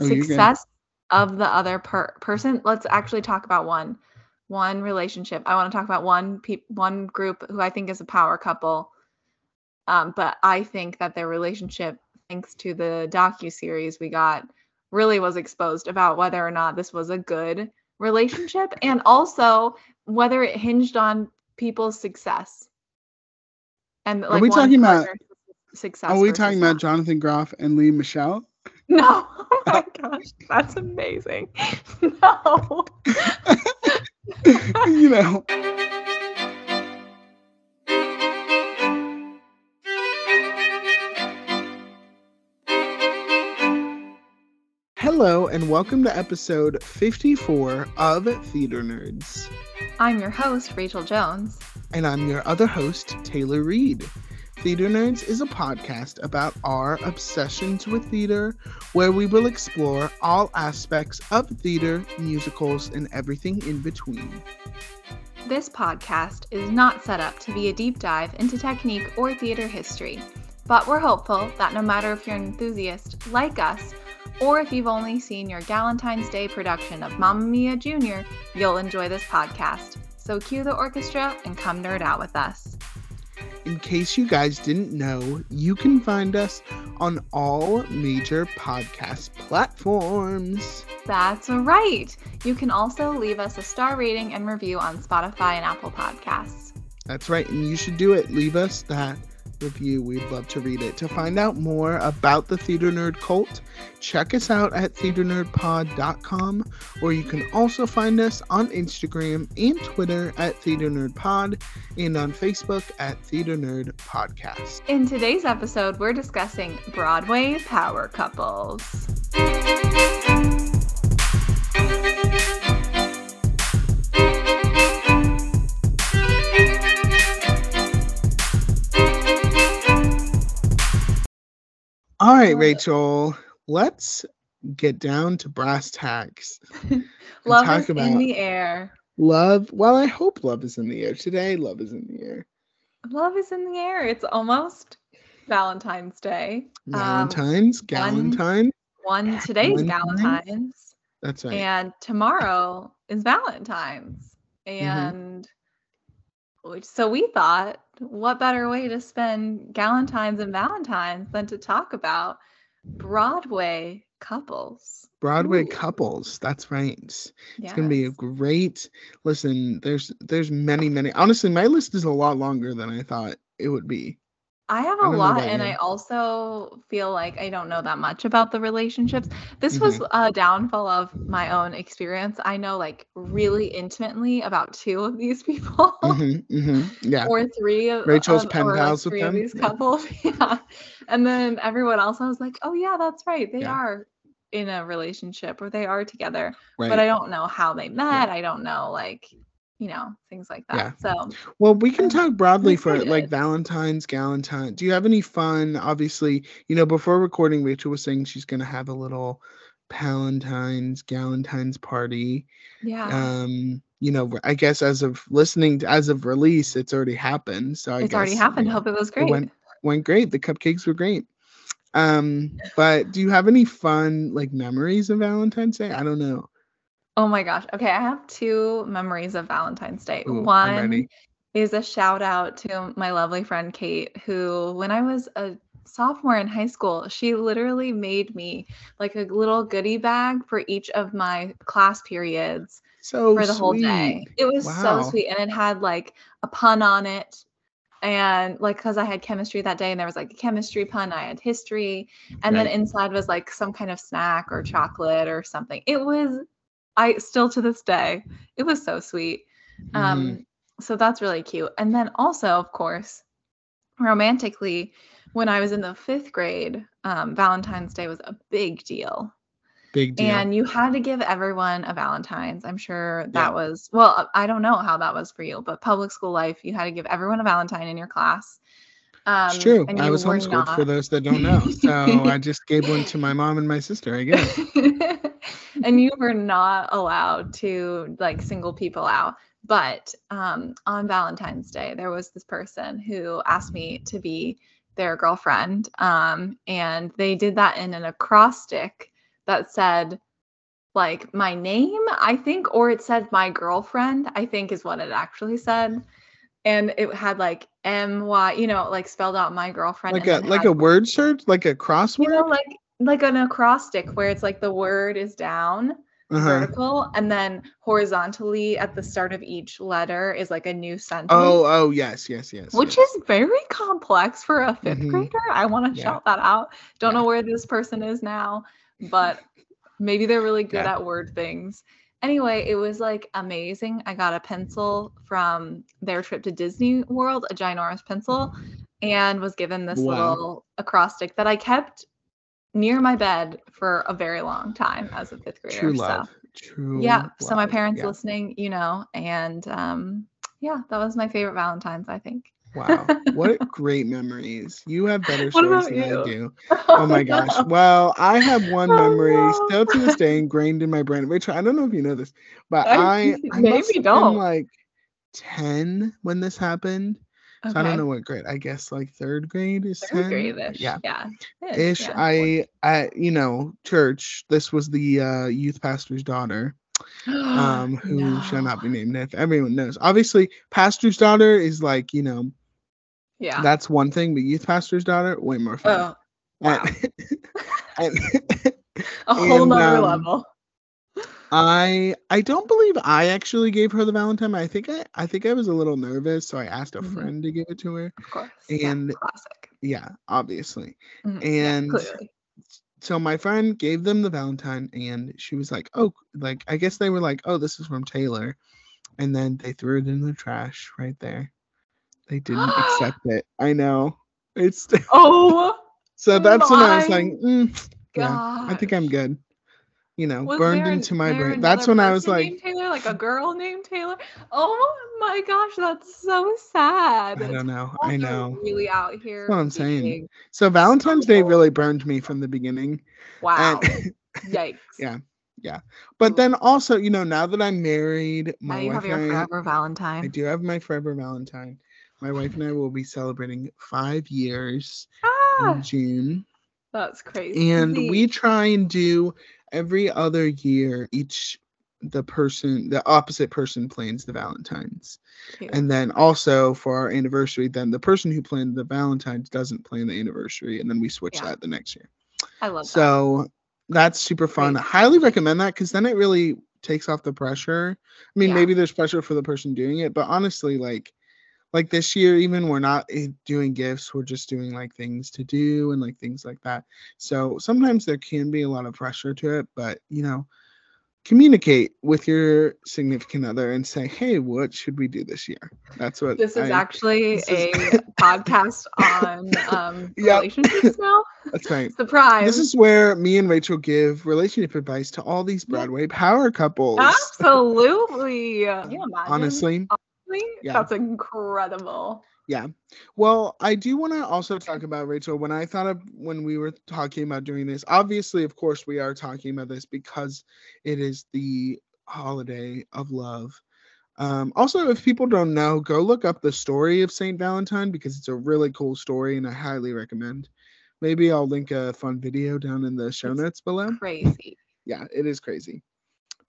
Oh, success of the other per- person. Let's actually talk about one one relationship. I want to talk about one pe- one group who I think is a power couple. Um, but I think that their relationship, thanks to the docu series we got, really was exposed about whether or not this was a good relationship, and also whether it hinged on people's success. And like we talking about- success? Are we talking about Jonathan Groff and Lea Michele? No. Oh my gosh, that's amazing. No. you know. Hello, and welcome to episode 54 of Theater Nerds. I'm your host, Rachel Jones. And I'm your other host, Taylor Reed. Theater Nerds is a podcast about our obsessions with theater, where we will explore all aspects of theater, musicals, and everything in between. This podcast is not set up to be a deep dive into technique or theater history, but we're hopeful that no matter if you're an enthusiast like us, or if you've only seen your Galentine's Day production of Mamma Mia Jr., you'll enjoy this podcast. So cue the orchestra and come nerd out with us. In case you guys didn't know, you can find us on all major podcast platforms. That's right. You can also leave us a star rating and review on Spotify and Apple Podcasts. That's right, and you should do it. Leave us that review. We'd love to read it. To find out more about the Theater Nerd cult, check us out at theaternerdpod.com, or you can also find us on Instagram and Twitter at Theater Nerd Pod and on Facebook at Theater Nerd Podcast. In today's episode, we're discussing Broadway power couples. All right, Rachel, let's get down to brass tacks. Love talk is about- in the air. Love, well, I hope love is in the air. Today, love is in the air. Love is in the air. It's almost Valentine's Day. Um, Valentine's, one- Galentine. One today's Valentine's? Galentine's, That's right. and tomorrow is Valentine's. Mm-hmm. And which- so we thought, what better way to spend Galentine's and Valentine's than to talk about Broadway couples? Broadway Ooh. couples. That's right. It's gonna be a great listen. There's there's many many. Honestly, my list is a lot longer than I thought it would be. I have I a lot, and you. I also feel like I don't know that much about the relationships. This was a downfall of my own experience. I know like really intimately about two of these people, hmm hmm Yeah. or three of Rachel's of- pen or, like, pals with them? these couples. yeah, and then everyone else, I was like, oh yeah, that's right, they Yeah. are in a relationship or they are together, Right. but I don't know how they met. I don't know like you know things like that. Yeah. So Well, we can talk broadly for like Valentine's, Galentine. Do you have any fun? Obviously, you know, before recording, Rachel was saying she's gonna have a little Palentine's, Galentine's party. yeah, Um, you know, I guess as of listening, to, as of release, it's already happened. So I it's already happened. you know, Hope it was it great. went went great. The cupcakes were great. Um, but do you have any fun like memories of Valentine's Day? I don't know. Oh my gosh. Okay, I have two memories of Valentine's Day. Ooh, One is a shout out to my lovely friend Kate, who, when I was a sophomore in high school, she literally made me like a little goodie bag for each of my class periods So for the whole day. It was Wow. so sweet. And it had like a pun on it. And like, because I had chemistry that day, and there was like a chemistry pun, I had history. And then inside was like some kind of snack or chocolate or something. It was, I still to this day, it was so sweet. Mhm. Um, so that's really cute. And then also, of course, romantically, when I was in the fifth grade, um, Valentine's Day was a big deal. Big deal. And you had to give everyone a Valentine's. I'm sure that Yeah. was, well, I don't know how that was for you, but public school life, you had to give everyone a Valentine in your class. Um, it's true. and I was homeschooled for those that don't know. So I just gave one to my mom and my sister, I guess. and you were not allowed to like single people out. But um, on Valentine's Day, there was this person who asked me to be their girlfriend. Um, and they did that in an acrostic that said like my name, I think, or it said my girlfriend, I think is what it actually said. And it had like M Y, you know, like spelled out my girlfriend. Like a like had, a word search, like a crossword. you know, like like an acrostic where it's like the word is down Uh-huh. vertical and then horizontally at the start of each letter is like a new sentence. Oh, oh, yes, yes, yes. which yes. is very complex for a 5th Mhm. grader. I want to Yeah. shout that out. Don't Yeah. know where this person is now, but maybe they're really good Yeah. at word things. Anyway, it was like amazing. I got a pencil from their trip to Disney World, a ginormous pencil, and was given this Wow. little acrostic that I kept near my bed for a very long time as a fifth grader. true so- love. True. yeah so my parents yeah. listening you know and um yeah that was my favorite valentine's i think Wow. What great memories. You have better stories than I do. Oh my gosh. Well, I have one Oh, memory no. still to this day ingrained in my brain. Rachel, I don't know if you know this, but I- I, I maybe must have been don't. like 10 when this happened. So I don't know what grade. I guess like third grade is 10. third grade-ish Yeah. yeah Ish, yeah. I at you know, church. This was the uh youth pastor's daughter. Um, who shall not be named if everyone knows. Obviously, pastor's daughter is like, you know, yeah that's one thing, but youth pastor's daughter, way more fun. oh wow And- and a whole and, nother um, level I I don't believe I actually gave her the Valentine. I think I I think I was a little nervous, so I asked a Mhm. friend to give it to her. of course yeah, and- classic Yeah, obviously. Mhm, and- clearly. So my friend gave them the Valentine and she was like, "Oh, like I guess they were like, "Oh, this is from Taylor." And then they threw it in the trash right there. They didn't accept it. I know. It's oh so that's when I was like, mm, yeah, I think I'm good. You know, Was burned into my brain. That's when I was like, Taylor, like a girl named Taylor. Oh my gosh, that's so sad. I don't know. I know. Really out here. what I'm saying. being- So Valentine's Day really burned me from the beginning. Wow. And Yikes. Yeah. Yeah. But then also, you know, now that I'm married, Now my you wife have your I, forever I Valentine. do have my forever Valentine. My wife and I will be celebrating five years Ah, in June. that's crazy. And we try and do every other year, each the person, the opposite person plans the Valentines. Cute. And then also for our anniversary, then the person who planned the Valentines doesn't plan the anniversary. And then we switch Yeah. that the next year. I love that. So that's super fun. I highly recommend that because then it really takes off the pressure. I mean, Yeah. maybe there's pressure for the person doing it, but honestly, like like this year, even we're not eh, doing gifts, we're just doing like things to do and like things like that. So sometimes there can be a lot of pressure to it, but you know, communicate with your significant other and say, hey, what should we do this year? That's what This is I- actually this is- a podcast on um, Yep. relationships now. that's right. Surprise. This is where me and Rachel give relationship advice to all these Broadway power couples. Absolutely. Can you? Honestly, Yeah. That's incredible. Yeah. Well, I do want to also talk about Rachel. When I thought of when we were talking about doing this, obviously, of course, we are talking about this because it is the holiday of love. Um, also, if people don't know, go look up the story of Saint Valentine because it's a really cool story, and I highly recommend. Maybe I'll link a fun video down in the show It's notes below. Crazy. yeah it is crazy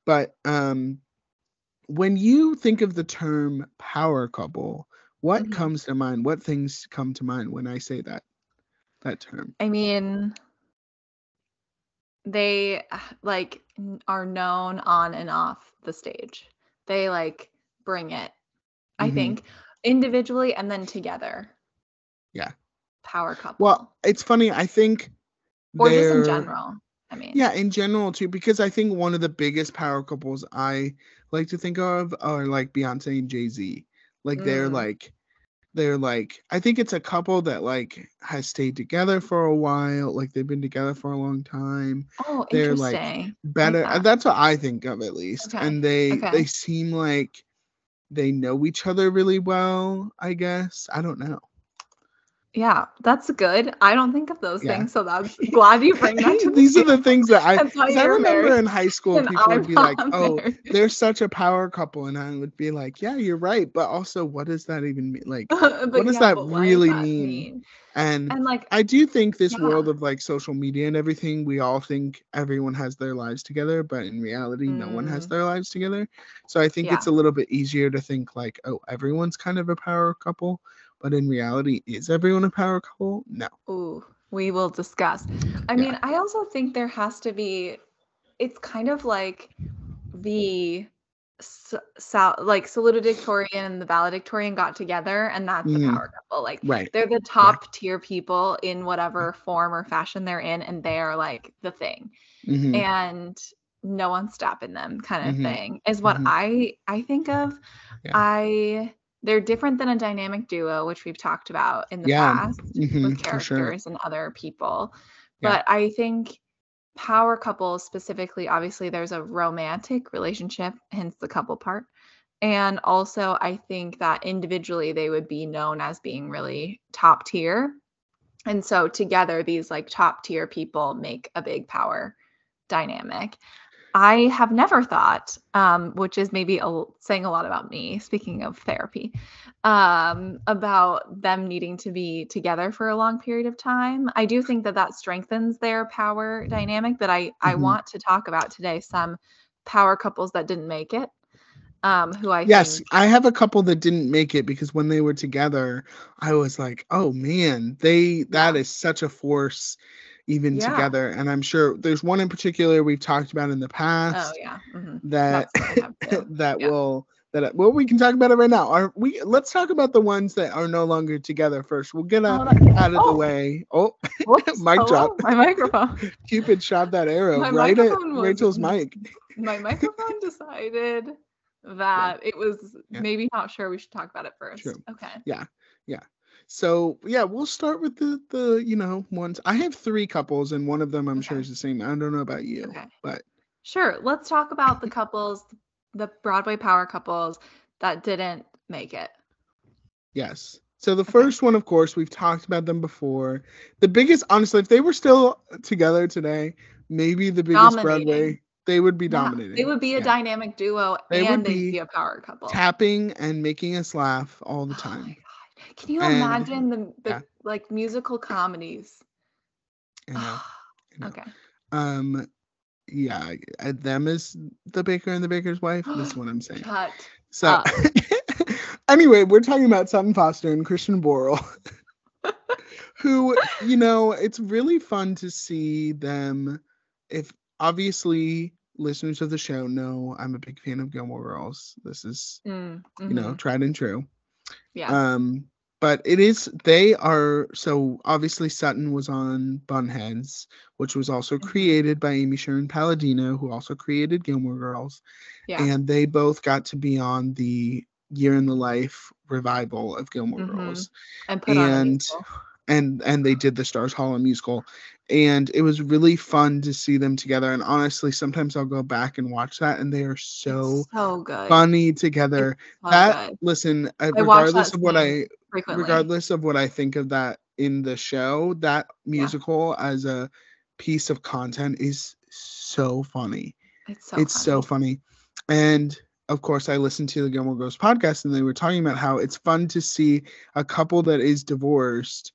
but um when you think of the term power couple what Mhm. comes to mind what things come to mind when i say that that term I mean, they like are known on and off the stage. They like bring it. I Mhm. think individually and then together. Yeah. Power couple. well it's funny i think or just in general. I mean, yeah in general too because i think one of the biggest power couples i like to think of are like beyonce and jay-z. Like they're Mm. like they're like i think it's a couple that like has stayed together for a while like they've been together for a long time. Oh, they're, like, better uh, that. that's what i think of at least. Okay, and they okay. they seem like they know each other really well i guess. I don't know yeah, that's good. I don't think of those Yeah. things, so that's glad you bring that to these the are the things that i That's why 'cause i remember in high school people would be like oh married. they're such a power couple and i would be like yeah you're right but also what does that even mean like what does that really that mean? And, And like I do think this Yeah. world of like social media and everything, we all think everyone has their lives together, but in reality, no one has Mm. their lives together. So I think Yeah. it's a little bit easier to think like, oh, everyone's kind of a power couple. But in reality, is everyone a power couple? No. Ooh, we will discuss. I Yeah. mean, I also think there has to be, it's kind of like the s- sal- like salutatorian and the valedictorian got together, and that's the Mhm. power couple. Like Right. they're the top tier people in whatever form or fashion they're in, and they are like the thing, Mhm. and no one's stopping them, kind of Mhm. thing, is what Mhm. I I think of. Yeah. I they're different than a dynamic duo, which we've talked about in the Yeah. past Mhm, with for sure. characters and other people. Yeah. But I think power couples specifically, obviously, there's a romantic relationship, hence the couple part. And also, I think that individually they would be known as being really top tier. And so together, these like top tier people make a big power dynamic. I have never thought, um, which is maybe a, saying a lot about me, speaking of therapy, um, about them needing to be together for a long period of time. I do think that that strengthens their power dynamic, but I, I Mhm. want to talk about today some power couples that didn't make it. Um, who I Yes, think, I have a couple that didn't make it because when they were together, I was like, "Oh man, they that is such a force even Yeah. together." And I'm sure there's one in particular we've talked about in the past. oh past yeah, mhm, that that's what I have too. that Yeah. will that well we can talk about it right now. Are we let's talk about the ones that are no longer together first. We'll get Oh, out, that- out of oh, the way. Oh, whoops, mic hello, drop. My microphone. Cupid shot that arrow My right at was Rachel's mic. my microphone decided that it was Yeah. maybe not sure we should talk about it first. True. Okay. Yeah. Yeah. So yeah, we'll start with the the you know ones. I have three couples, and one of them I'm sure is the same. I don't know about you, Okay. but Sure. Let's talk about the couples, the Broadway power couples that didn't make it. yes. So the Okay. first one, of course, we've talked about them before. The biggest, honestly, if they were still together today, maybe the biggest Dominating. Broadway, they would be Yeah, dominating. They would be a Yeah. dynamic duo They and they'd be be a power couple. tapping and making us laugh all the Oh time. Can you And- imagine the, the yeah. like musical comedies? You know. Know. okay. Um, yeah, them as the baker and the baker's wife. This is what I'm saying. Cut. So, anyway, we're talking about Sutton Foster and Christian Borle, who, you know, it's really fun to see them. If obviously listeners of the show know I'm a big fan of Gilmore Girls, this is, Mm, you know, mhm. tried and true. Yeah. Um, but it is they are so obviously Sutton was on Bunheads, which was also Mhm. created by Amy Sherman Palladino, who also created Gilmore Girls yeah. and they both got to be on the Year in the Life revival of Gilmore Mhm. Girls, and put on a musical. And and they did the Stars Hollow musical, and it was really fun to see them together. And honestly, sometimes I'll go back and watch that, and they are so It's so good. funny together. so that good. listen, uh, I regardless that of what I frequently. regardless of what I think of that in the show, that musical as a piece of content is so funny It's so it's funny. so funny. And of course, I listened to the Gilmore Girls podcast, and they were talking about how it's fun to see a couple that is divorced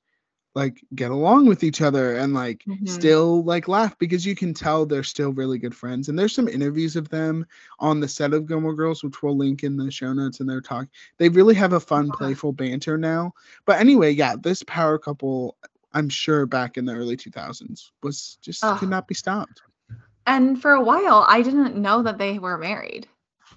like get along with each other and like Mhm. still like laugh because you can tell they're still really good friends. And there's some interviews of them on the set of Gilmore Girls, which we'll link in the show notes. And they're talking. They really have a fun, Yeah. playful banter now. But anyway, yeah, this power couple, I'm sure back in the early 2000s was just Ugh. could not be stopped. And for a while, I didn't know that they were married.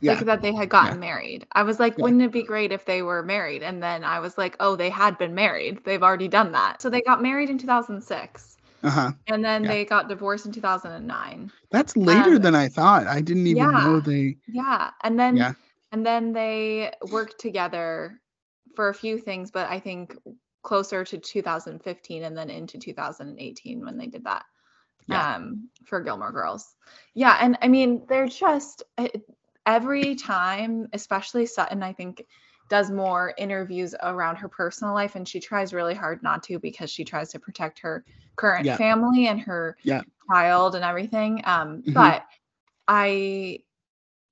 Yeah. Like that they had gotten married. I was like, Yeah. wouldn't it be great if they were married? And then I was like, oh, they had been married. They've already done that. So they got married in 2006. Uh huh. And then Yeah. they got divorced in 2009. That's later Um, than I thought. I didn't even know they. Yeah. And then Yeah. and then they worked together for a few things, but I think closer to 2015 and then into 2018 when they did that. Yeah. Um for Gilmore Girls. Yeah, and I mean, they're just eh, every time, especially Sutton, I think does more interviews around her personal life and she tries really hard not to because she tries to protect her current Yeah. family and her Yeah. child and everything um Mhm. but i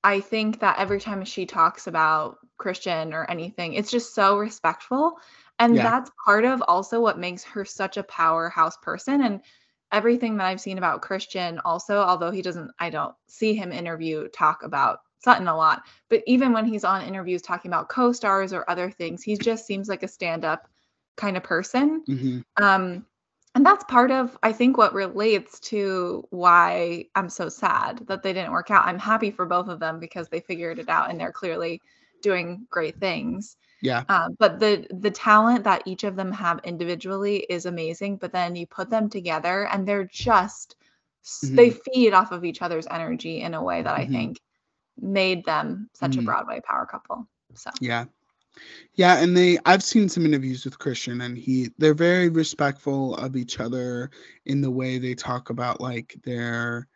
i think that every time she talks about christian or anything it's just so respectful And Yeah. that's part of also what makes her such a powerhouse person. And everything that I've seen about Christian, also, although he doesn't, I don't see him interview talk about Sutton a lot. But even when he's on interviews talking about co stars or other things, he just seems like a stand up kind of person. hmm Um, and that's part of, I think, what relates to why I'm so sad that they didn't work out. I'm happy for both of them because they figured it out and they're clearly doing great things. Yeah. Um, but the the talent that each of them have individually is amazing. But then you put them together and they're just s- they feed off of each other's energy in a way that I Mhm. think made them such a Mhm. Broadway power couple. So Yeah. Yeah, and they I've seen some interviews with Christian and he they're very respectful of each other in the way they talk about like their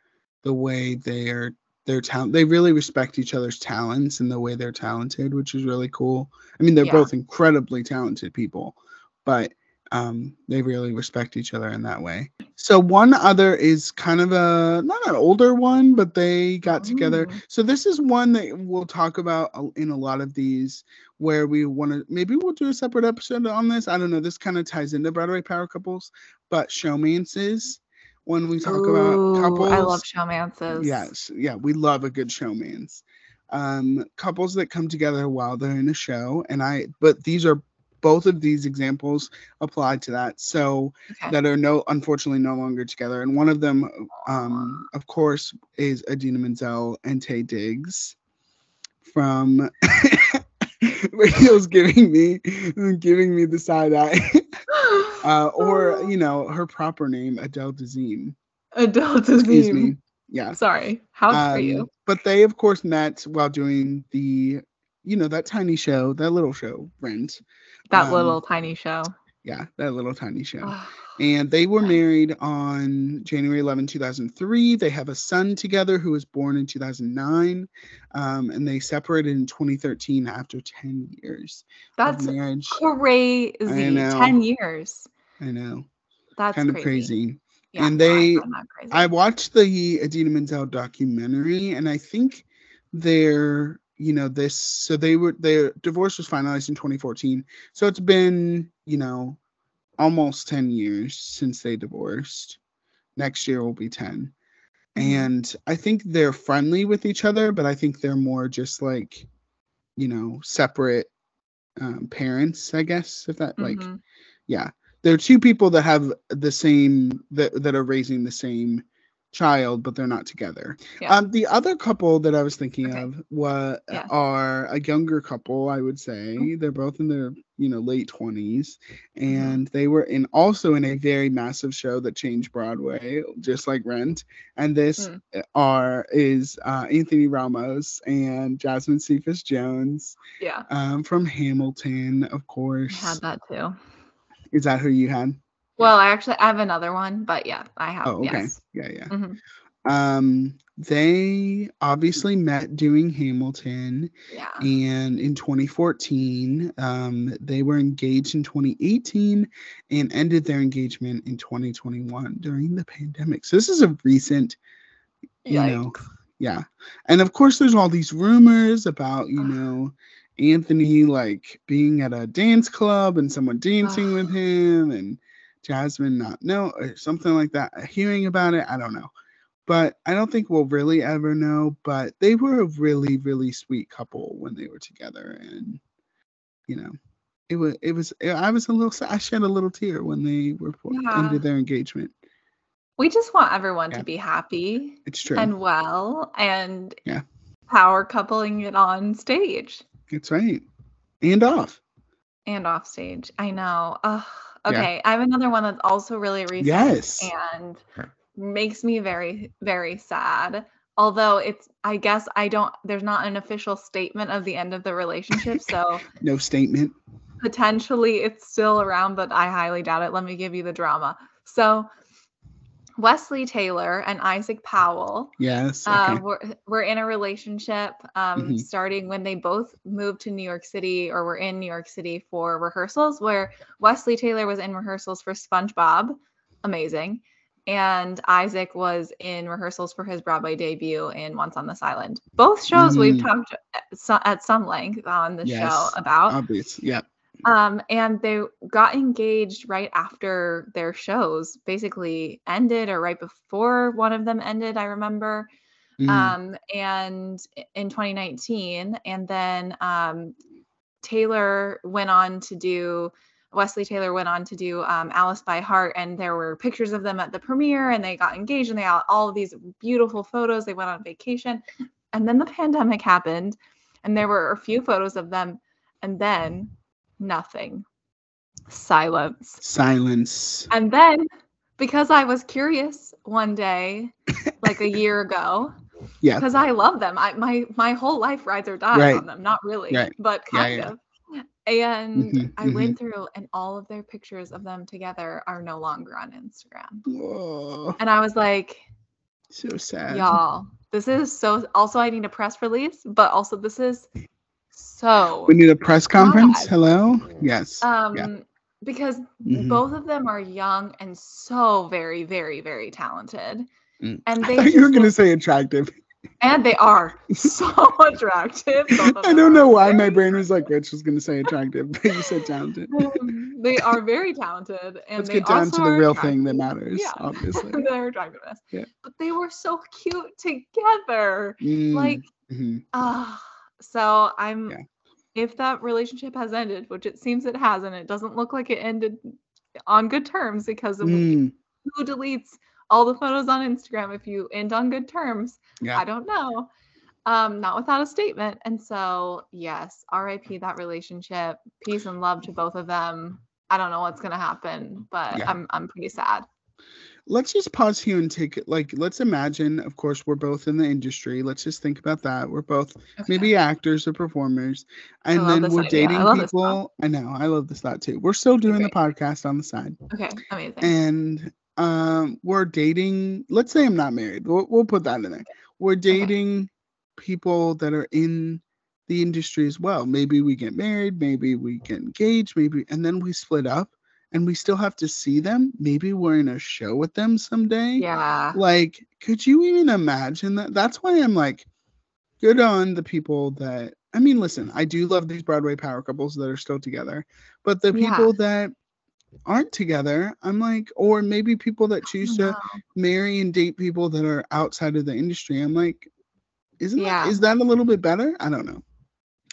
the way they're their talent they really respect each other's talents and the way they're talented, which is really cool. I mean, they're Yeah. both incredibly talented people, but um they really respect each other in that way. So one other is kind of a not an older one, but they got together. So this is one that we'll talk about in a lot of these where we want to maybe we'll do a separate episode on this. I don't know. This kind of ties into Broadway power couples, but showmances when we talk about couples. I love showmances. Yes, yeah, we love a good showmance. Um, couples that come together while they're in a show, and I. But these are both of these examples apply to that. So Okay. that are no, unfortunately, no longer together. And one of them, um, of course, is Idina Menzel and Taye Diggs from. Rachel's giving me giving me the side eye. uh, or you know her proper name Adele Dazeem. Excuse Dazeem. me. Yeah. Sorry. How dare Um, you? But they, of course, met while doing the, you know, that tiny show, that little show, Friends. That um, little tiny show. Yeah, that little tiny show. And they were married on January 11, 2003. They have a son together who was born in 2009. Um, and they separated in 2013 after 10 years That's marriage. crazy. know. 10 years. I know. That's kind of crazy. crazy. Yeah, And they-. I watched the Idina Menzel documentary, and I think they're, you know, this. So they were their divorce was finalized in 2014. So it's been, you know, almost 10 years since they divorced. Next year will be 10. Mhm. And I think they're friendly with each other, but I think they're more just like, you know, separate um, parents, I guess, if that like Mhm. yeah there are two people that have the same that, that are raising the same child but they're not together Yeah. um the other couple that i was thinking Okay. of wa- Yeah. are a younger couple i would say Mhm. they're both in their you know late 20s Mm-hmm. and they were in also in a very massive show that changed broadway just like rent and this Mm. are is uh, anthony ramos and jasmine cephas jones Yeah. um, from hamilton of course I had that too. is that who you had Well, I actually I have another one, but yeah, I have. Oh, okay. Yes. Yeah, yeah. Mhm. Um, they obviously met doing Hamilton, Yeah. and in 2014, um, they were engaged in 2018 and ended their engagement in 2021 during the pandemic. So this is a recent, you know, yeah. And of course, there's all these rumors about, you know, Anthony like being at a dance club and someone dancing with him and Jasmine not know or something like that. Uh, hearing about it, I don't know. But I don't think we'll really ever know. But they were a really, really sweet couple when they were together. And you know, it was it was eh, I was a little I shed a little tear when they were Yeah. ended their engagement. We just want everyone Yeah. to be happy It's true. and well and Yeah. power coupling it on stage It's right. And off. and off stage. I know. Ugh. Yeah. Okay, I have another one that's also really recent Yes. and makes me very very sad. Although it's I guess I don't there's not an official statement of the end of the relationship, so No statement. potentially it's still around, but I highly doubt it. Let me give you the drama. So Wesley Taylor and Isaac Powell Yes. Okay. uh, were, were in a relationship um, Mhm. starting when they both moved to New York City or were in New York City for rehearsals, where Wesley Taylor was in rehearsals for SpongeBob, amazing, and Isaac was in rehearsals for his Broadway debut in Once on This Island. Both shows we've Mhm. talked at so- at some length on the Yes, show about. Obvious. Yeah. Um, and they got engaged right after their shows basically ended or right before one of them ended, I remember. Mm. Um, and in 2019, and then um, Taylor went on to do Wesley Taylor went on to do um, Alice by Heart, and there were pictures of them at the premiere, and they got engaged, and they got all of these beautiful photos. They went on vacation, and then the pandemic happened, and there were a few photos of them, and then nothing, silence, Silence. and then because I was curious one day, like a year ago, Yeah. because I love them. I my my whole life rides or dies Right. on them. Not really, Right. but kind yeah. of. And Mhm, I went through, and all of their pictures of them together are no longer on Instagram. Whoa. And I was like, so sad. y'all, this is so. Also, I need a press release, but also this is so. We need a press conference. God. Hello. Yes. Um, because Mhm. both of them are young and so very, very, very talented. Mm. And they you were gonna look- say attractive. and they are so attractive. I don't know why my brain was like Rich was gonna say attractive, but you said talented. Um, they are very talented and Let's get down to the real thing that matters, Yeah. obviously. their attractiveness. Yeah. But they were so cute together. Mm, Like, mhm. ah. So I'm Yeah. if that relationship has ended, which it seems it hasn't, it doesn't look like it ended on good terms because of Mm, who deletes all the photos on Instagram if you end on good terms. yeah. I don't know. Um, not without a statement. And so, yes, RIP that relationship. Peace and love to both of them. I don't know what's gonna happen, but Yeah. I'm I'm pretty sad. Let's just pause here and take it. Like, let's imagine. Of course, we're both in the industry. Let's just think about that. We're both Okay. maybe actors or performers, and then we're idea. Dating thought. people. I know. I love this thought too. We're still doing the podcast on the side. Okay, amazing. and um we're dating let's say i'm not married we'll, we'll put that in there we're dating people that are in the industry as well maybe we get married maybe we get engaged maybe and then we split up and we still have to see them. Maybe we're in a show with them someday. Yeah. like could you even imagine that? That's why i'm like good on the people that i mean listen i do love these broadway power couples that are still together but the Yeah. people that aren't together i'm like or maybe people that choose to marry and date people that are outside of the industry. I'm like isn't Yeah. that is that a little bit better? I don't know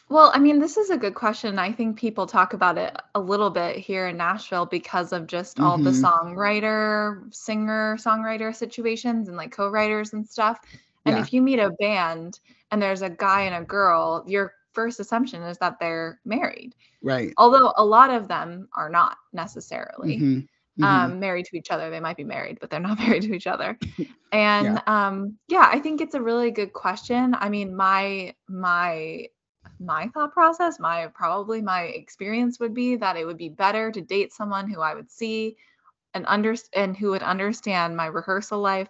Well, I mean, this is a good question. I think people talk about it a little bit here in Nashville because of just all the Mhm. songwriter, singer, songwriter situations and like co-writers and stuff. And Yeah. if you meet a band and there's a guy and a girl, your first assumption is that they're married. right Although a lot of them are not necessarily Mhm, mhm. um, married to each other. They might be married, but they're not married to each other. And um, yeah, I think it's a really good question. I mean, my my my thought process, my probably my experience would be that it would be better to date someone who I would see and under and who would understand my rehearsal life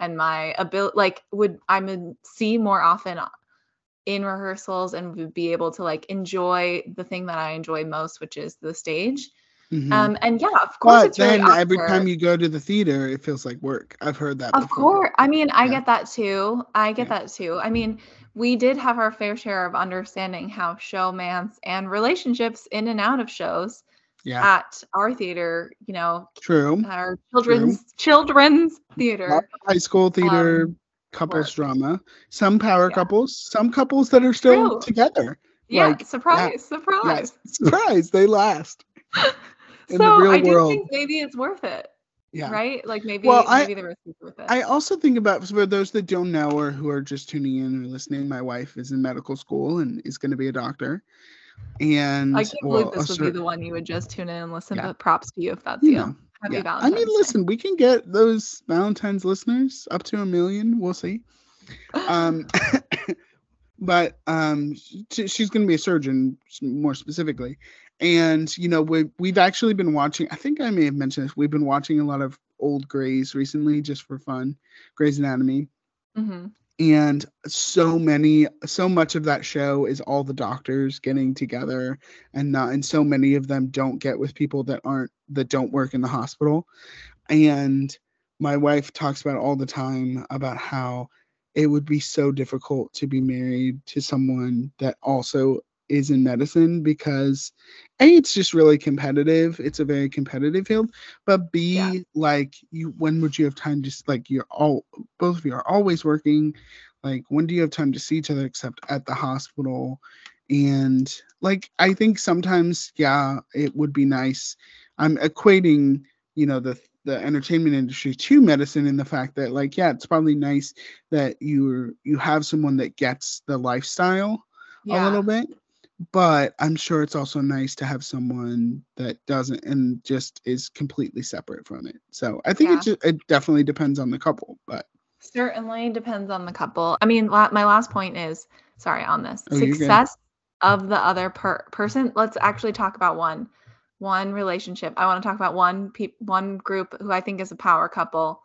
and my ability like would I would see more often in rehearsals and would be able to like enjoy the thing that I enjoy most, which is the stage. Mhm. Um, and yeah, of course, but it's really then every time you go to the theater it feels like work i've heard that Of before. course. I mean, I Yeah. get that too. I get Yeah. that too. I mean, we did have our fair share of understanding how showmance and relationships in and out of shows yeah at our theater, you know, true our children's children's theater. High school theater um, couples work. drama some power Yeah. couples some couples that are still True. together Yeah, like, surprise, surprise. yes surprise they last in the so real I do world. think maybe it's worth it, yeah right? Like maybe Well, I- maybe the risk is worth it. I also think about for those that don't know or who are just tuning in or listening. My wife is in medical school and is going to be a doctor. And I can't well, believe this would be the one you would just tune in and listen Yeah. to. Props to you if that's you you. know, Happy yeah. I Valentine's mean, Day. listen, we can get those Valentine's listeners up to a million. We'll see. Um, but um, sh- she's going to be a surgeon more specifically. And you know, we we've actually been watching. I think I may have mentioned this. We've been watching a lot of old Grey's recently, just for fun. Grey's Anatomy. hmm and so many so much of that show is all the doctors getting together and not and so many of them don't get with people that aren't that don't work in the hospital and my wife talks about all the time about how it would be so difficult to be married to someone that also is in medicine because a it's just really competitive. It's a very competitive field but b Yeah. like you when would you have time just like you're all both of you are always working like when do you have time to see each other except at the hospital? And like i think sometimes yeah it would be nice. I'm equating you know the the entertainment industry to medicine in the fact that like yeah it's probably nice that you're you have someone that gets the lifestyle a little bit but i'm sure it's also nice to have someone that doesn't and just is completely separate from it so i think Yeah. it just it definitely depends on the couple but Certainly depends on the couple. I mean, la- my last point is sorry on this Oh, success of the other per- person. Let's actually talk about one one relationship. I want to talk about one peop one group who I think is a power couple.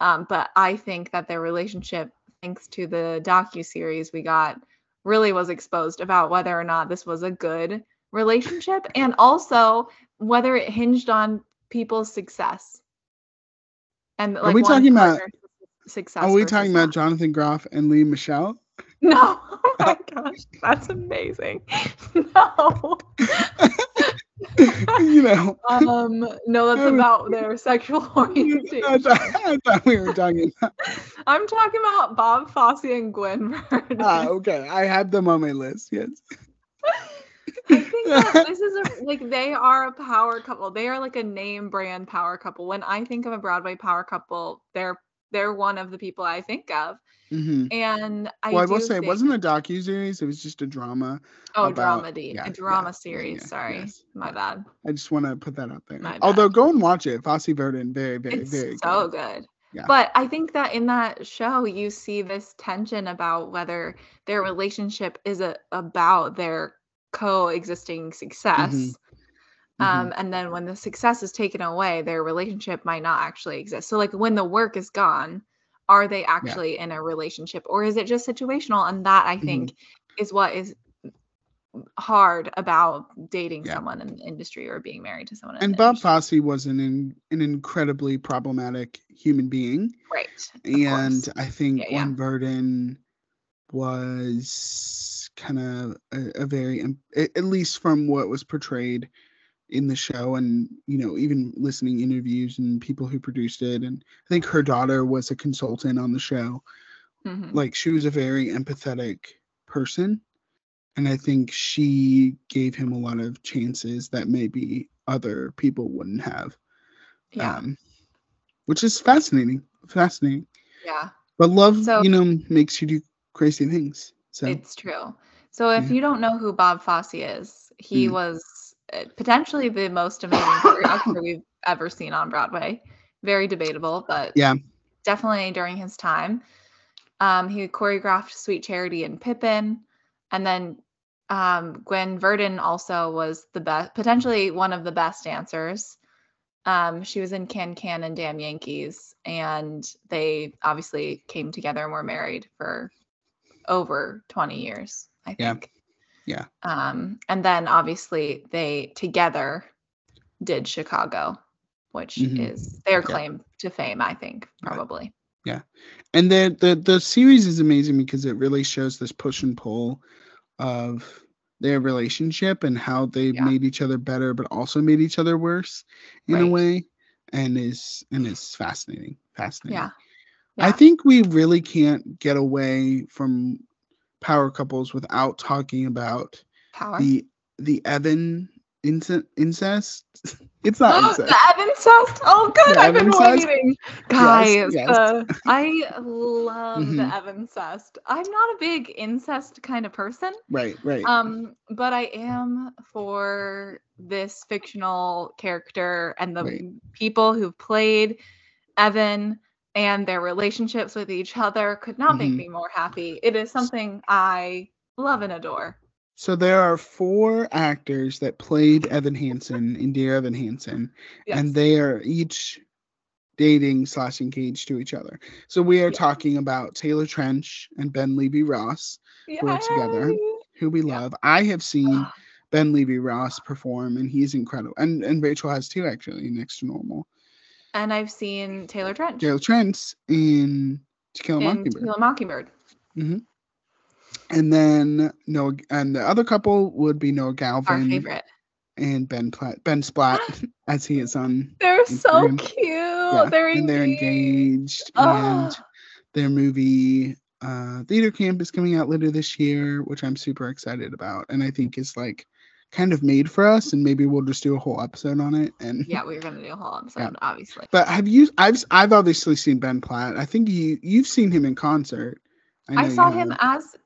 Um, but I think that their relationship, thanks to the docu series we got, really was exposed about whether or not this was a good relationship, and also whether it hinged on people's success. And like we talking about- success? are we talking about jonathan groff and lea michele No. Oh my gosh, that's amazing. No. you know Um, no, that's about their sexual I orientation. thought, I thought we were talking about I'm talking about Bob Fosse and Gwen Verdon. ah, okay i have them on my list yes I think that this is a like they are a power couple. They are like a name brand power couple. When I think of a Broadway power couple, they're they're one of the people I think of. hmm And I well i will say it wasn't a docu-series it was just a drama oh about- dramedy, yeah, a drama yeah, series. yeah, Sorry, yes, my bad. I just want to put that out there. My bad. Although go and watch it, Fosse Verdon, very, very, it's very so good. good. Yeah. But I think that in that show, you see this tension about whether their relationship is a, about their coexisting success. Mhm. Um, and then when the success is taken away, their relationship might not actually exist. So, like when the work is gone, are they actually in a relationship or is it just situational? And that I Mhm. think is what is hard about dating Yeah. someone in the industry or being married to someone. in And Bob. Fosse was an in, an incredibly problematic human being, right? and course. I think Yeah, yeah. Gwen Verdon was kind of a, a very, at least from what was portrayed in the show, and you know, even listening interviews and people who produced it, and I think her daughter was a consultant on the show. Mhm. like she was a very empathetic person and i think she gave him a lot of chances that maybe other people wouldn't have yeah, um, which is fascinating fascinating yeah. but love So- you know makes you do crazy things so It's true. So if Yeah. you don't know who Bob Fosse is, he Mm. was potentially the most amazing choreographer we've ever seen on Broadway. Very debatable, but Yeah. definitely during his time. Um, he choreographed Sweet Charity and Pippin, and then um, Gwen Verdon also was the best, potentially one of the best dancers. Um, she was in Can Can and Damn Yankees, and they obviously came together and were married for over 20 years, I think. Yeah. Um, and then obviously they together did Chicago, which Mhm. is their Yeah. claim to fame, I think, probably. Yeah. and the, the the series is amazing because it really shows this push and pull of their relationship and how they Yeah. made each other better but also made each other worse in a way and is and is fascinating fascinating Yeah. I think we really can't get away from power couples without talking about Power. the the Evan ince- incest. It's not incest. the Evan cest. Oh, good. The I've been Evan cest? waiting, guys. yes. uh, I love Mhm. the Evan cest. I'm not a big incest kind of person, Right, right. um, but I am for this fictional character and the Right. people who've played Evan and their relationships with each other could not make Mhm. me more happy. It is something I love and adore. so there are four actors that played Evan Hansen in Dear Evan Hansen, Yes. and they are each dating slash engaged to each other. So we are Yeah. talking about Taylor Trensch and Ben Levi Ross, who are together. Who we Yeah. love. I have seen Ben Levi Ross perform, and he's incredible. And and Rachel has too, actually, next to normal. And I've seen Taylor Trensch Gerald Trent in To Kill a in To Kill a Mockingbird. Mhm. And then Noah, and the other couple would be Noah Galvin. Our favorite. and Ben Platt, Ben Splat, as he is on. They're so cute. Yeah, they're and they're engaged. engaged, and Oh. their movie uh, Theater Camp is coming out later this year, which I'm super excited about, and I think is like kind of made for us, and maybe we'll just do a whole episode on it. And Yeah, we're gonna do a whole episode, obviously. But have you? I've I've obviously seen Ben Platt. I think you you've seen him in concert. I, you saw him as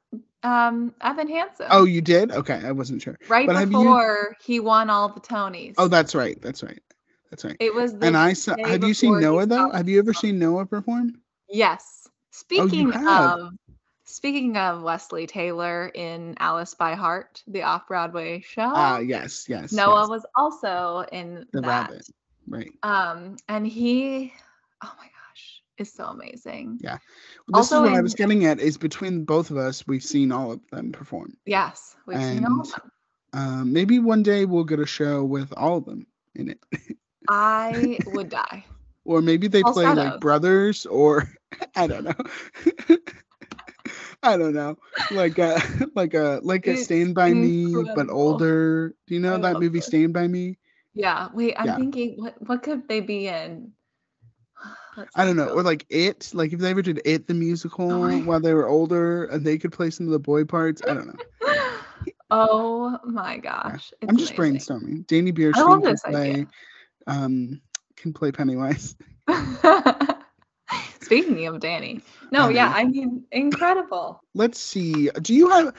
um Evan Hansen. Oh, you did? Okay, I wasn't sure. right but have you- before he won all the Tonys. Oh, that's right. That's right. That's right. it was. The And I saw. Have you seen Noah though? Have you ever seen Noah perform? Yes. Speaking have? of speaking of Wesley Taylor in Alice by Heart, the off-Broadway show, Ah, yes, yes. Noah yes. was also in the that. rabbit. Right. Um, and he, oh my gosh, is so amazing. Yeah. This Also is what I was getting at. Is between both of us, we've seen all of them perform. Yes, we've seen all of them. Um, maybe one day we'll get a show with all of them in it, I would die. or maybe they All play like brothers, or I don't know. I don't know, like a like a like a Stand by Me, but older. Do you know I that movie this. Stand by Me? Yeah. Wait, I'm Yeah. thinking what what could they be in? Let's I don't know, go. or like It, like if they ever did It the musical my while they were older, and they could play some of the boy parts. I don't know. oh my gosh. I'm it's just amazing. brainstorming. Danny love can play, idea. um, can play Pennywise. Speaking of Danny. No, I yeah. I mean incredible. Let's see. Do you have?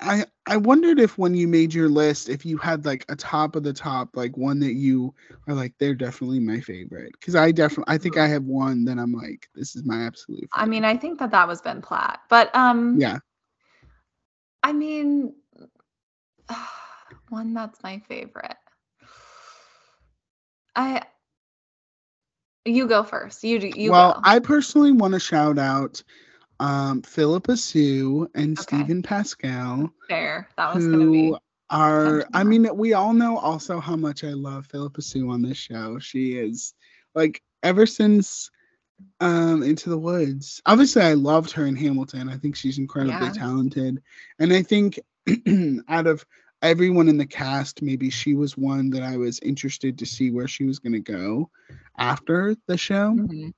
I I wondered if when you made your list, if you had like a top of the top, like one that you are like, they're definitely my favorite. Because I definitely, I think I have one that I'm like, this is my absolute. Favorite. I mean, I think that that was Ben Platt. But um yeah. I mean one that's my favorite. I you go first. You do you well, go. I personally want to shout out um Phillipa Soo and Okay. Steven Pasquale, Fair. That was gonna be who are. I mean, we all know also how much I love Phillipa Soo on this show. She is like ever since um Into the Woods. Obviously, I loved her in Hamilton. I think she's incredibly Yeah. talented, and I think out of everyone in the cast, maybe she was one that I was interested to see where she was going to go after the show. Mhm.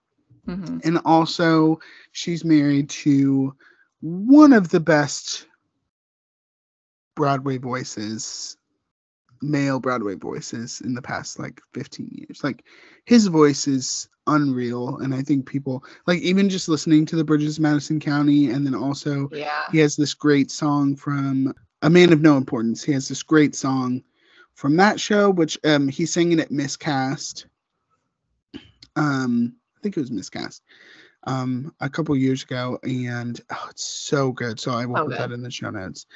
Mhm. And also, she's married to one of the best Broadway voices, male Broadway voices in the past like 15 years. Like, his voice is unreal. And I think people, like, even just listening to the Bridges of Madison County, and then also Yeah. he has this great song from A Man of No Importance. He has this great song from that show, which um he sang it at Miscast. Um, I think it was Miscast. Um, a couple years ago, and oh, it's so good. So I will So put that in the show notes.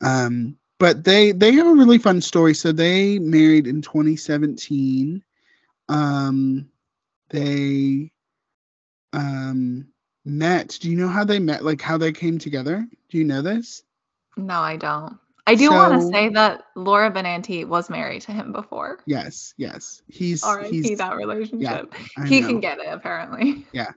Um, but they they have a really fun story. So they married in 2017. Um, they um met. Do you know how they met? Like how they came together? Do you know this? No, I don't. I do want to say that Laura Benanti was married to him before. Yes, yes. He's R.I.P. that relationship. I he know. can get it apparently. Yeah,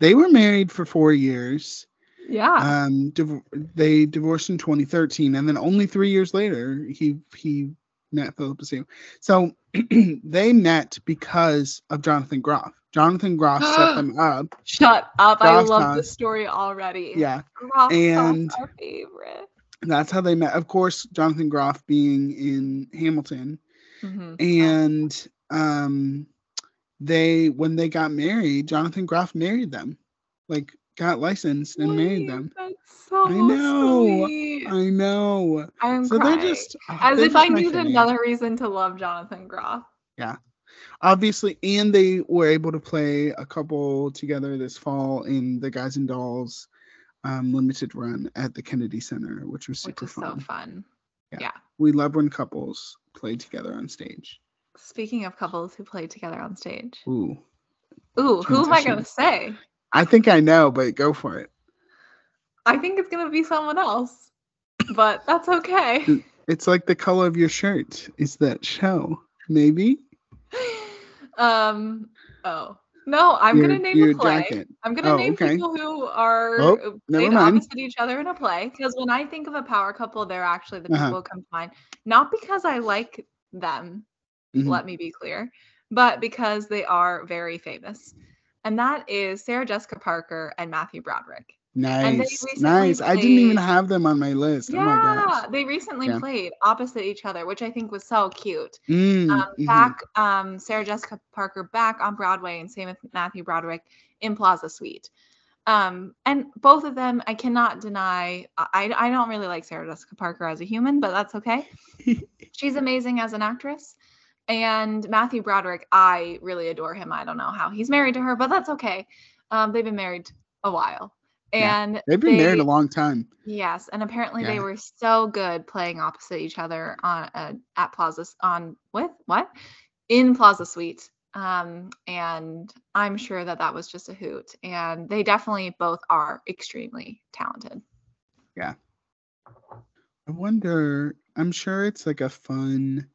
they were married for four years. Yeah. Um, div- they divorced in 2013, and then only three years later, he he met Phillipa Soo. So they met because of Jonathan Groff. Jonathan Groff set them up. Shut up. I love the story already. Yeah, Gravitas, and- our favorite. That's how they met. Of course, Jonathan Groff being in Hamilton, Mhm. and um, they when they got married, Jonathan Groff married them, like got licensed and married them. That's so I know. sweet. I know. I'm So crying. they're just oh, As they're if just I needed another reason to love Jonathan Groff. Yeah, obviously and they were able to play a couple together this fall in the guys and dolls um, limited run at the kennedy center which was super Which is so fun Yeah, we love when couples play together on stage Speaking of couples who played together on stage. ooh Ooh, who am I gonna say? i think i know but go for it I think it's gonna be someone else. But that's okay. it's like the color of your shirt is that show maybe um oh. No, I'm Your- gonna name a play. jacket. I'm gonna Oh, name okay. people who are Oh, played opposite each other in a play. Because when I think of a power couple, they're actually the people Uh-huh. who come to mind. Not because I like them, Mhm. let me be clear, but because they are very famous. And that is Sarah Jessica Parker and Matthew Broderick. Nice, nice. I didn't even have them on my list. Oh my Yeah, they recently Yeah. played opposite each other, which I think was so cute. Mm, Um, mhm. back, um, Sarah Jessica Parker back on Broadway, and same with Matthew Broderick in Plaza Suite. Um, and both of them, I cannot deny. I I don't really like Sarah Jessica Parker as a human, but that's okay. She's amazing as an actress. And Matthew Broderick, I really adore him. I don't know how he's married to her, but that's okay. Um, they've been married a while. Yeah, And They've been married a long time. Yes, and apparently they were so good playing opposite each other on uh, at Plaza on with what in Plaza Suite. Um, and I'm sure that that was just a hoot. And they definitely both are extremely talented. Yeah. I wonder. I'm sure it's like a fun,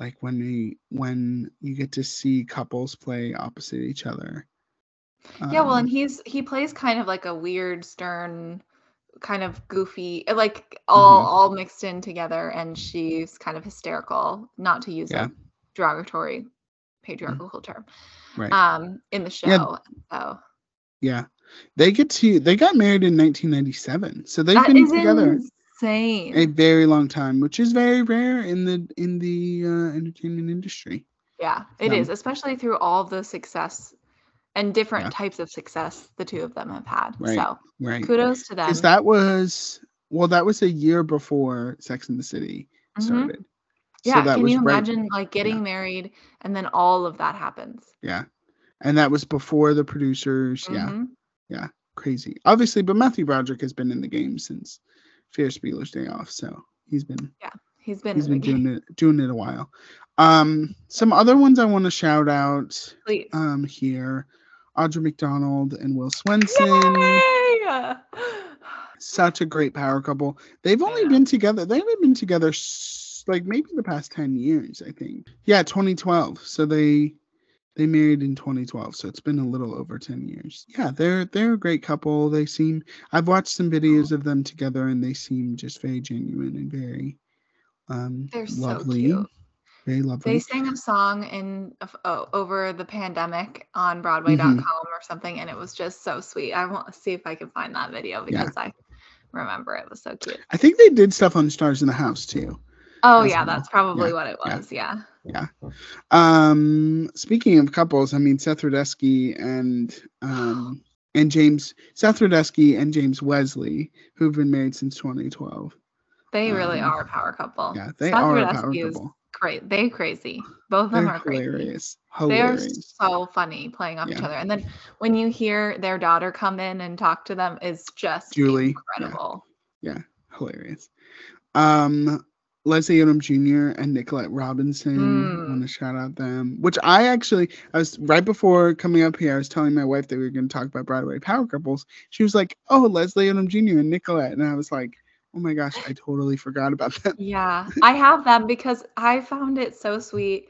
like when we when you get to see couples play opposite each other. Yeah, well, Um, and he's he plays kind of like a weird, stern, kind of goofy, uh, like all Mhm. all mixed in together. And she's kind of hysterical, not to use Yeah. a derogatory patriarchal term. right. Um, in the show. Yeah. So yeah, they get to they got married in 1997, so they've That been is together insane. a very long time, which is very rare in the in the uh, entertainment industry. yeah, it so- is, especially through all the success and different Yeah. types of success the two of them have had. Right. So Right. kudos to them. Because that was well, that was a year before Sex and the City Mhm. started. Yeah, that can you right- imagine like getting married and then all of that happens? Yeah. And that was before the producers. Yeah. Yeah. Crazy. Obviously, but Matthew Broderick has been in the game since Ferris Bueller's Day Off. So he's been Yeah. He's been, he's been game. doing it doing it a while. Um some other ones I want to shout out Please. um here. Audra McDonald and Will Swenson. Yay! Such a great power couple. They've only Yeah. been together. They haven't been together s- like maybe the past 10 years, I think. Yeah, 2012. So they they married in 2012. So it's been a little over 10 years. Yeah, they're they're a great couple. They seem I've watched some videos of them together and they seem just very genuine and very um They're so cute. Very lovely. They sang a song in oh, over the pandemic on Broadway.com or something, and it was just so sweet. I want to see if I can find that video Yeah. because I remember it was so cute. I think they did stuff on Stars in the House too. Oh yeah, that's probably Yeah, what it was. yeah. was. Yeah. Um, speaking of couples, I mean Seth Rudetsky and um and James Seth Rudetsky and James Wesley, who've been married since 2012. They really Um, are a power couple. Yeah, they Seth are a power couple. Cra- they crazy. Both of them They're are crazy. hilarious. They are so funny playing off each other. And then when you hear their daughter come in and talk to them, is just Julie, yeah. incredible. Hilarious. Um Leslie Odom Jr. and Nicolette Robinson. Mm. I want to shout out them. Which I actually, I was right before coming up here. I was telling my wife that we were going to talk about Broadway power couples. She was like, "Oh, Leslie Odom Jr. and Nicolette," and I was like, "Oh my gosh, I totally forgot about them." Yeah, I have them because I found it so sweet.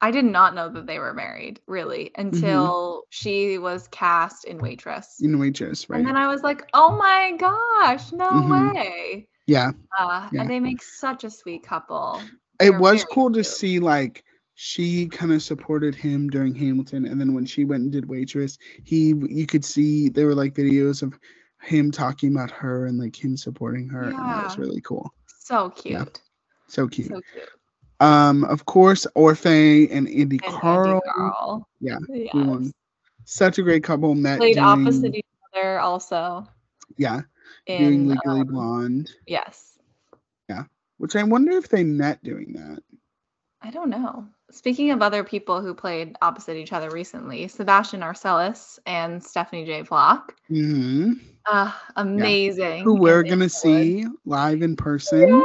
I did not know that they were married, really, Mm-hmm. until she was cast in Waitress. In Waitress, right? And then I was like, oh my gosh, no Mhm. way. yeah, Uh, Yeah. And they make such a sweet couple. it They're was very cool to see like she kind of supported him during Hamilton, and then when she went and did Waitress, he you could see there were like videos of him talking about her and like him supporting her, and that was really cool. So Yeah. cute. So cute. So cute. Um, of course, Orfeh and Andy And Karl. Andy Karl. Yeah, Yes. Such a great couple. Met Played doing, opposite each other also. Yeah, doing Legally um, Blonde, yes. Yeah. Which I wonder if they met doing that. I don't know. Speaking of other people who played opposite each other recently, Sebastian Arcelus and Stephanie J. Block. hmm Uh, amazing. Who we're in gonna see live in person.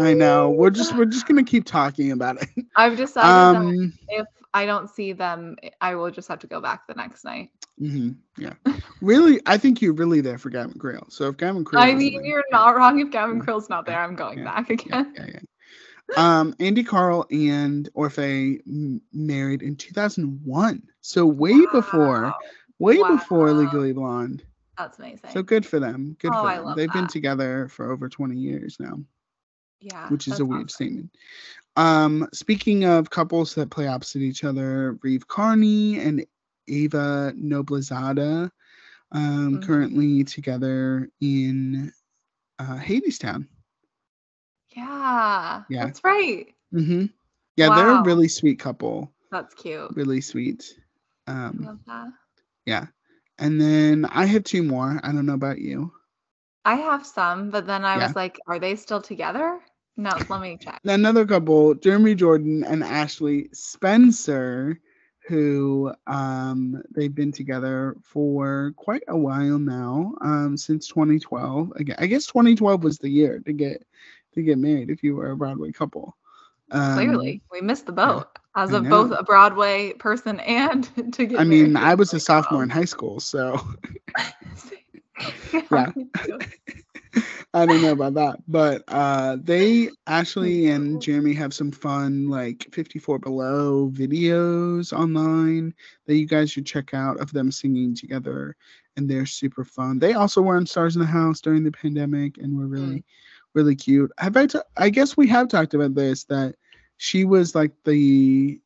I know. We're just we're just gonna keep talking about it. I've decided that Um, if I don't see them, I will just have to go back the next night. mhm, yeah. Really, I think you're really there for Gavin Creel. So if Gavin Creel, I mean, there- you're not wrong. If Gavin Yeah. Creel's not there, I'm going Yeah. back again. yeah, yeah. Um, Andy Karl and Orfeh m- married in 2001. So way before, Wow, way before Legally Blonde. That's amazing. So good for them. Good Oh, for I them. They've been together for over 20 years now, yeah. which is a weird awesome. statement. Um, speaking of couples that play opposite each other, Reeve Carney and Eva Noblezada, um, Mhm. currently together in uh, Hadestown. Yeah. Yeah. That's right. Mm-hmm. Yeah, they're a really sweet couple. That's cute. Really sweet. I Um, love that. yeah. And then I have two more. I don't know about you. I have some, but then I Yeah. was like, are they still together? No, let me check. Another couple, Jeremy Jordan and Ashley Spencer, who um they've been together for quite a while now, um, since 2012. Again, I guess 2012 was the year to get to get married if you were a Broadway couple. Um, Clearly, we missed the boat as of both a Broadway person and to get I mean. I was a sophomore in high school, so Yeah. I don't know about that, but uh, they Ashley and Jeremy have some fun like 54 Below videos online that you guys should check out of them singing together, and they're super fun. They also were on Stars in the House during the pandemic, and were really, really cute. Have I? T- I guess we have talked about this that she was like the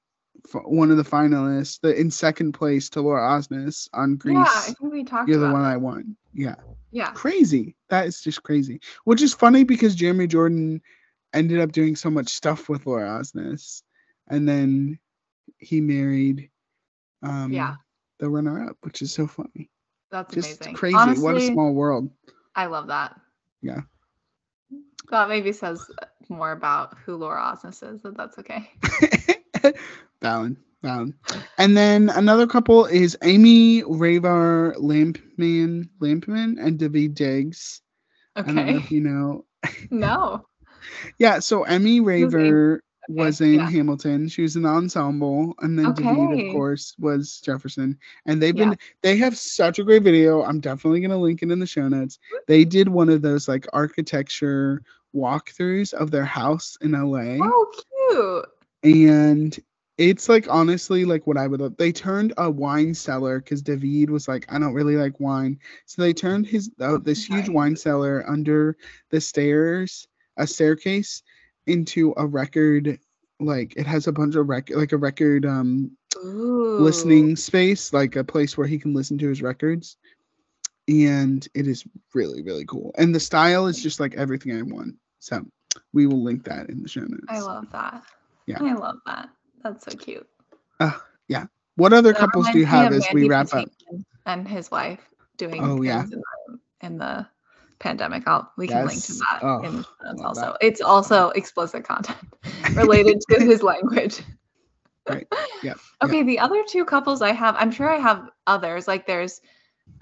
f- one of the finalists, the in second place to Laura Osnes on Grease. Yeah, I think we talked You're the about one that. I won. Yeah Yeah. crazy. That is just crazy. Which is funny because Jeremy Jordan ended up doing so much stuff with Laura Osnes, and then he married um Yeah. the runner up, which is so funny. That's Just amazing. crazy. Honestly, what a small world. I love that. Yeah. That maybe says more about who Laura Osnes is, but that's okay. Valid. Valid. And then another couple is Emmy Raver Lampman Lampman and Daveed Diggs. I don't know Okay. if you know. No. Yeah, so Emmy? Raver was in yeah. Hamilton. She was in the ensemble, and then Daveed, of course, was Jefferson. And they've Yeah. been they have such a great video. I'm definitely gonna link it in the show notes. They did one of those like architecture walkthroughs of their house in LA, Oh, cute. and it's like honestly like what I would love. They turned a wine cellar because Daveed was like, I don't really like wine, so they turned his uh, this huge wine cellar under the stairs, a staircase, into a record. Like it has a bunch of record, like a record um Ooh. listening space, like a place where he can listen to his records. And it is really, really cool. And the style is just like everything I want. So we will link that in the show notes. I love that. Yeah. I love that. That's so cute. Uh yeah. What other That couples do you have as we wrap up? And his wife doing Oh, yeah. in the, in the pandemic. I'll we can link to that Oh, in the also. that. It's also explicit content related to his language. Right. Yep. Okay, the other two couples I have, I'm sure I have others. Like there's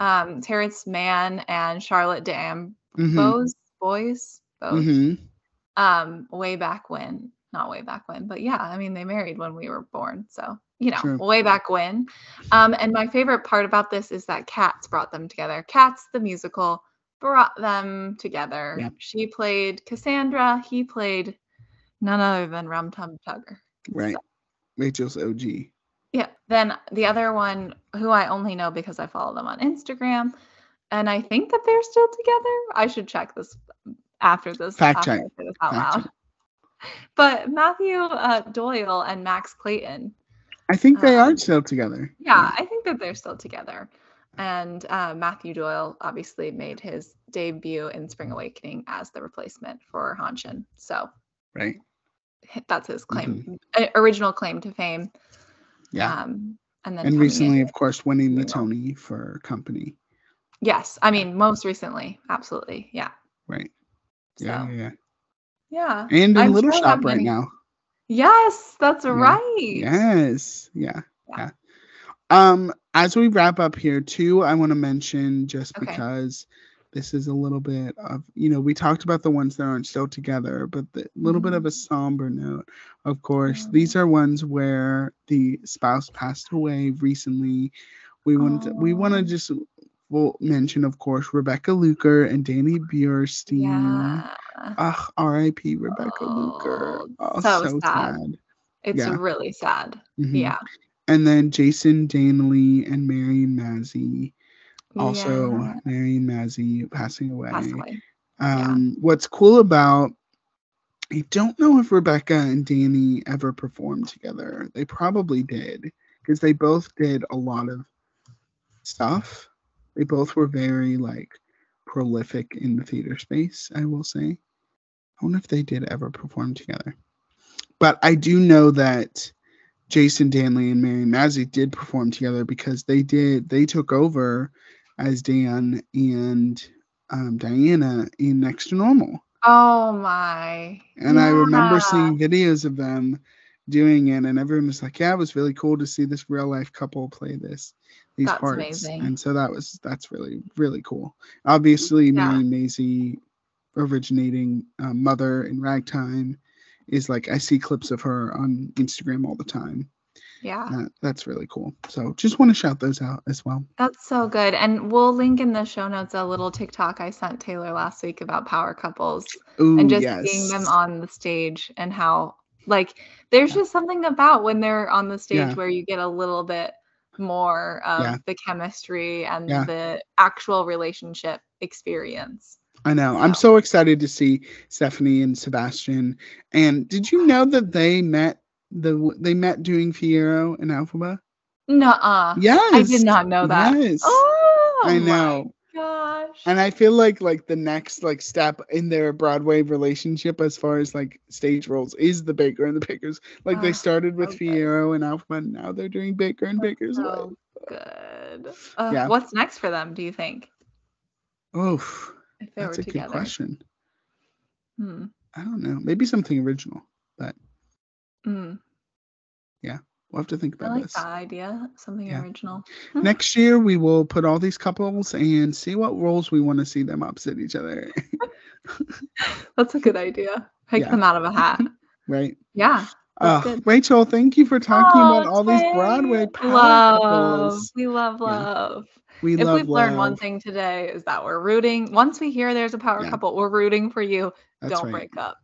um Terrence Mann and Charlotte Mhm, D'Amboise, boys, both. mhm. Um, way back when, not way back when, but yeah, I mean they married when we were born, so you know, True. way back when. Um, and my favorite part about this is that Cats brought them together. Cats the musical brought them together. Yeah. She played Cassandra, he played none other than Rum Tum Tugger. Right. So- Rachel's OG. Yeah. Then the other one, who I only know because I follow them on Instagram, and I think that they're still together. I should check this after this. Fact after check. this out Fact loud. But Matthew uh, Doyle and Max Clayton, I think they are Um, still together. yeah, I think that they're still together. And uh, Matthew Doyle obviously made his debut in Spring Awakening as the replacement for Hanschen. So Right. that's his claim, uh, original claim to fame. Yeah. Um, and then and recently, of course, winning the. Tony for company. Yes, I mean most recently, absolutely, yeah. Right. So Yeah. Yeah. yeah, And in I'm Little sure Shop right many- now. yes, that's Yeah. right. Yes. Yeah. Yeah. Yeah. Um, as we wrap up here, too, I want to mention just Okay. because this is a little bit of you know we talked about the ones that aren't still together, but the little bit of a somber note. Of course, these are ones where the spouse passed away recently. We want to, we want to Oh. just well mention, of course, Rebecca Luker and Danny Burstein. Yeah. Ugh, R.I.P. Rebecca Luker. Oh, Oh, so so, sad. sad. It's Yeah. really sad. Mhm. Yeah. And then Jason Danieley and Marin Mazzie. Also, Yeah. Marin Mazzie passing away. Passed away. yeah. Um, What's cool about I don't know if Rebecca and Danny ever performed together. They probably did because they both did a lot of stuff. They both were very like prolific in the theater space, I will say. I wonder if they did ever perform together. But I do know that Jason Danieley and Marin Mazzie did perform together because they did they took over as Dan and um, Diana in Next to Normal. Oh my. And I remember seeing videos of them doing it, and everyone was like, "Yeah, it was really cool to see this real life couple play this these That's parts." amazing. And so that was that's really really cool. Obviously, Yeah. Marin Mazzie, originating um, mother in Ragtime, is like I see clips of her on Instagram all the time. Yeah. That, that's really cool. So just want to shout those out as well. That's so good. And we'll link in the show notes a little TikTok I sent Taylor last week about power couples Ooh, and just yes. seeing them on the stage and how like there's Yeah. just something about when they're on the stage Yeah. where you get a little bit more of Yeah. the chemistry and the actual relationship experience. I know. I'm so excited to see Stephanie and Sebastian. And did you know that they met the they met doing Fiyero and Elphaba? Nuh-uh. Yes. I did not know that. Yes. Oh I my know. gosh. And I feel like like the next like step in their Broadway relationship as far as like stage roles is the Baker and the Bakers. Like they Ah, started with good. Fiyero and Elphaba, and now they're doing Baker and Baker's Way. so good. Uh, Yeah. What's next for them, do you think? They That's a good question. Hmm. I don't know. Maybe something original. but Mm. We'll have to think I about like this. that idea. Something Yeah. original. Next year, we will put all these couples and see what roles we want to see them opposite each other. That's a good idea. Pick Yeah. them out of a hat. right? Yeah. Uh. Rachel, thank you for talking about Oh, all these Broadway love. couples. We love Yeah. love. We if love we've learned one thing today is that we're rooting. Once we hear there's a power Yeah. couple, we're rooting for you. That's Don't right. break up.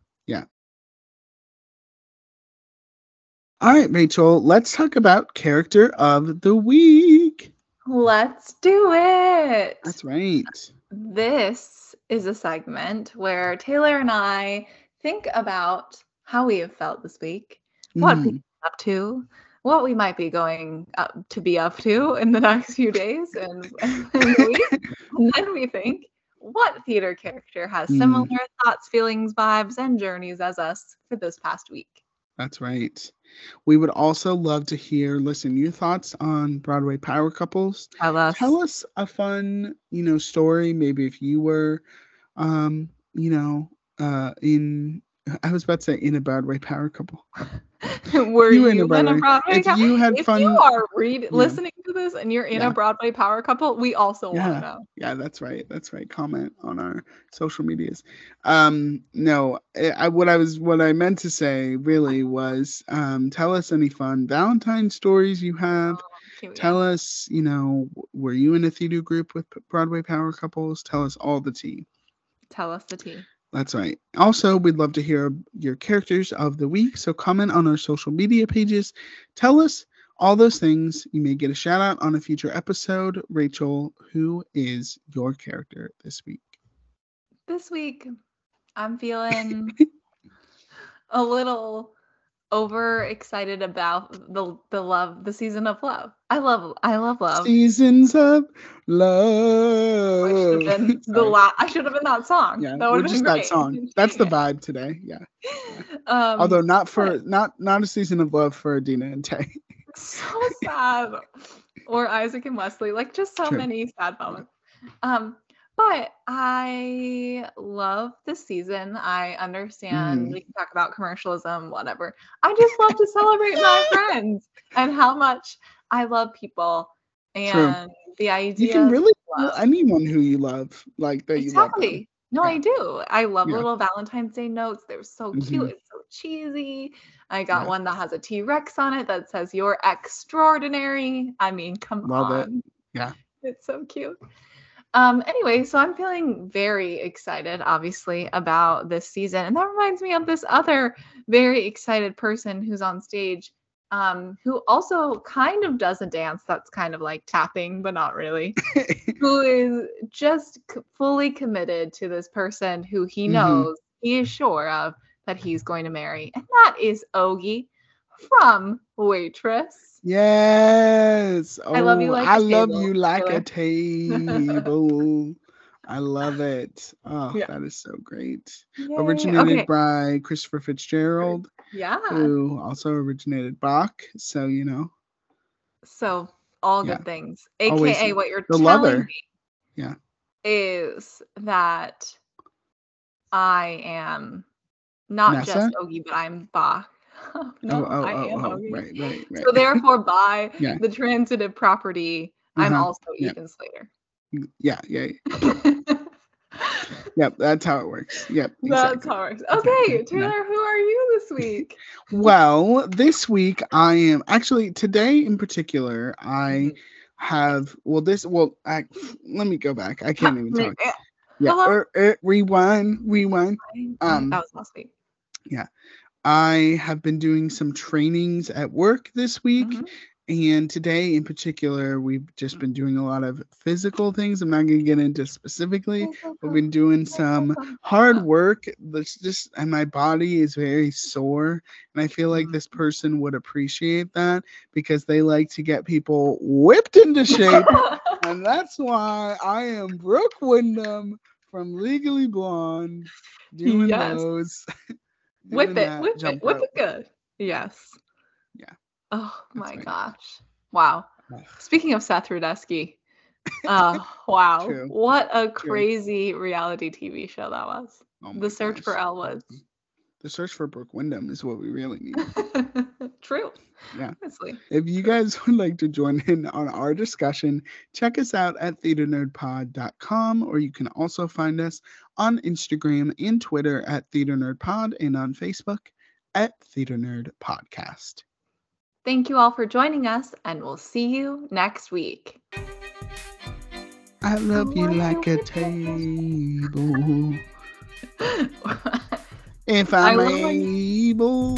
All right, Rachel, let's talk about character of the week. Let's do it. That's right. This is a segment where Taylor and I think about how we have felt this week, what Mhm. we've up to, what we might be going up to be up to in the next few days and, and week. And then we think, what theater character has Mm. similar thoughts, feelings, vibes, and journeys as us for this past week? That's right. We would also love to hear, listen, your thoughts on Broadway power couples. Tell us. Tell us a fun, you know, story. Maybe if you were, um, you know, uh, in I was about to say in a Broadway power couple. Were You you, in a in Broadway- a Broadway if couple? you had if fun- you are read Yeah. listening to this and you're in Yeah. a Broadway power couple, we also want to know. Yeah, that's right. That's right. Comment on our social medias. Um, no, I, I what I was what I meant to say really was um, tell us any fun Valentine stories you have. Oh, cute. Tell us, you know, were you in a theater group with Broadway power couples? Tell us all the tea. Tell us the tea. That's right. Also, we'd love to hear your characters of the week. So comment on our social media pages. Tell us all those things. You may get a shout out on a future episode. Rachel, who is your character this week? This week, I'm feeling a little overexcited about the the love, the season of love. I love, I love love. Seasons of I should have love. been the la- I should have been that song. yeah, that would just been that song. That's the vibe today. Yeah. Um, Although not for but- not not a season of love for Idina and Taye. so sad. or Isaac and Wesley, like just so True. many sad moments. Um, but I love this season. I understand Mhm. we can talk about commercialism, whatever. I just love to celebrate my friends and how much I love people and the idea. You can really love. anyone who you love, like that you love. them. No, Yeah. I do. I love Yeah. little Valentine's Day notes. They're so cute. Mhm. It's so cheesy. I got Yeah. one that has a T Rex on it that says "You're extraordinary." I mean, come Love it. Yeah. It's so cute. Um, anyway, so I'm feeling very excited, obviously, about this season. And that reminds me of this other very excited person who's on stage, um, who also kind of does a dance that's kind of like tapping, but not really, who is just c- fully committed to this person who he Mhm. knows, he is sure of that he's going to marry. And that is Ogie from Waitress. Yes. Oh, I love you oh, like I a love table, you like a table. I love it. Oh, Yeah. that is so great. Yay. Originated Okay. by Christopher Fitzgerald, Yeah. who also originated Boq. So, you know, So all good Yeah. things. Always AKA what you're the telling lover. me Yeah. is that I am not just? Ogie, but I'm No, oh, oh, I oh, am oh, Ogie. right, right, right. So therefore, by Yeah. the transitive property, I'm Uh-huh. also Yeah. Ethan Slater. yeah, yeah. Yep, that's how it works. Yep. That's exactly. how it works. Okay, Yeah. Taylor, who are you this week? Well, this week I am actually today in particular, I Mhm. have well this well I let me go back. I can't even talk. Yeah, Hello? er, er, rewind, rewind. Um, that was last week. I have been doing some trainings at work this week, Mhm. and today in particular, we've just been doing a lot of physical things. I'm not going to get into specifically. But we've been doing some hard work. That's just, and my body is very sore, and I feel like this person would appreciate that because they like to get people whipped into shape, and that's why I am Brooke Wyndham from Legally Blonde doing Yes. those. whip it, whip it, whip rope. it good. Yes. Yeah. Oh my right. gosh. Wow. Speaking of Seth Rudetsky, uh, wow. True. What a crazy reality TV show that was. Oh The Search for gosh. Elle Woods. The search for Brooke Wyndham is what we really need. True. Yeah. Honestly. If you guys would like to join in on our discussion, check us out at theaternerdpod.com or you can also find us on Instagram and Twitter at theaternerdpod and on Facebook at Theater Nerd Podcast. Thank you all for joining us, and we'll see you next week. I love you love like you a like a table. If I I'm able.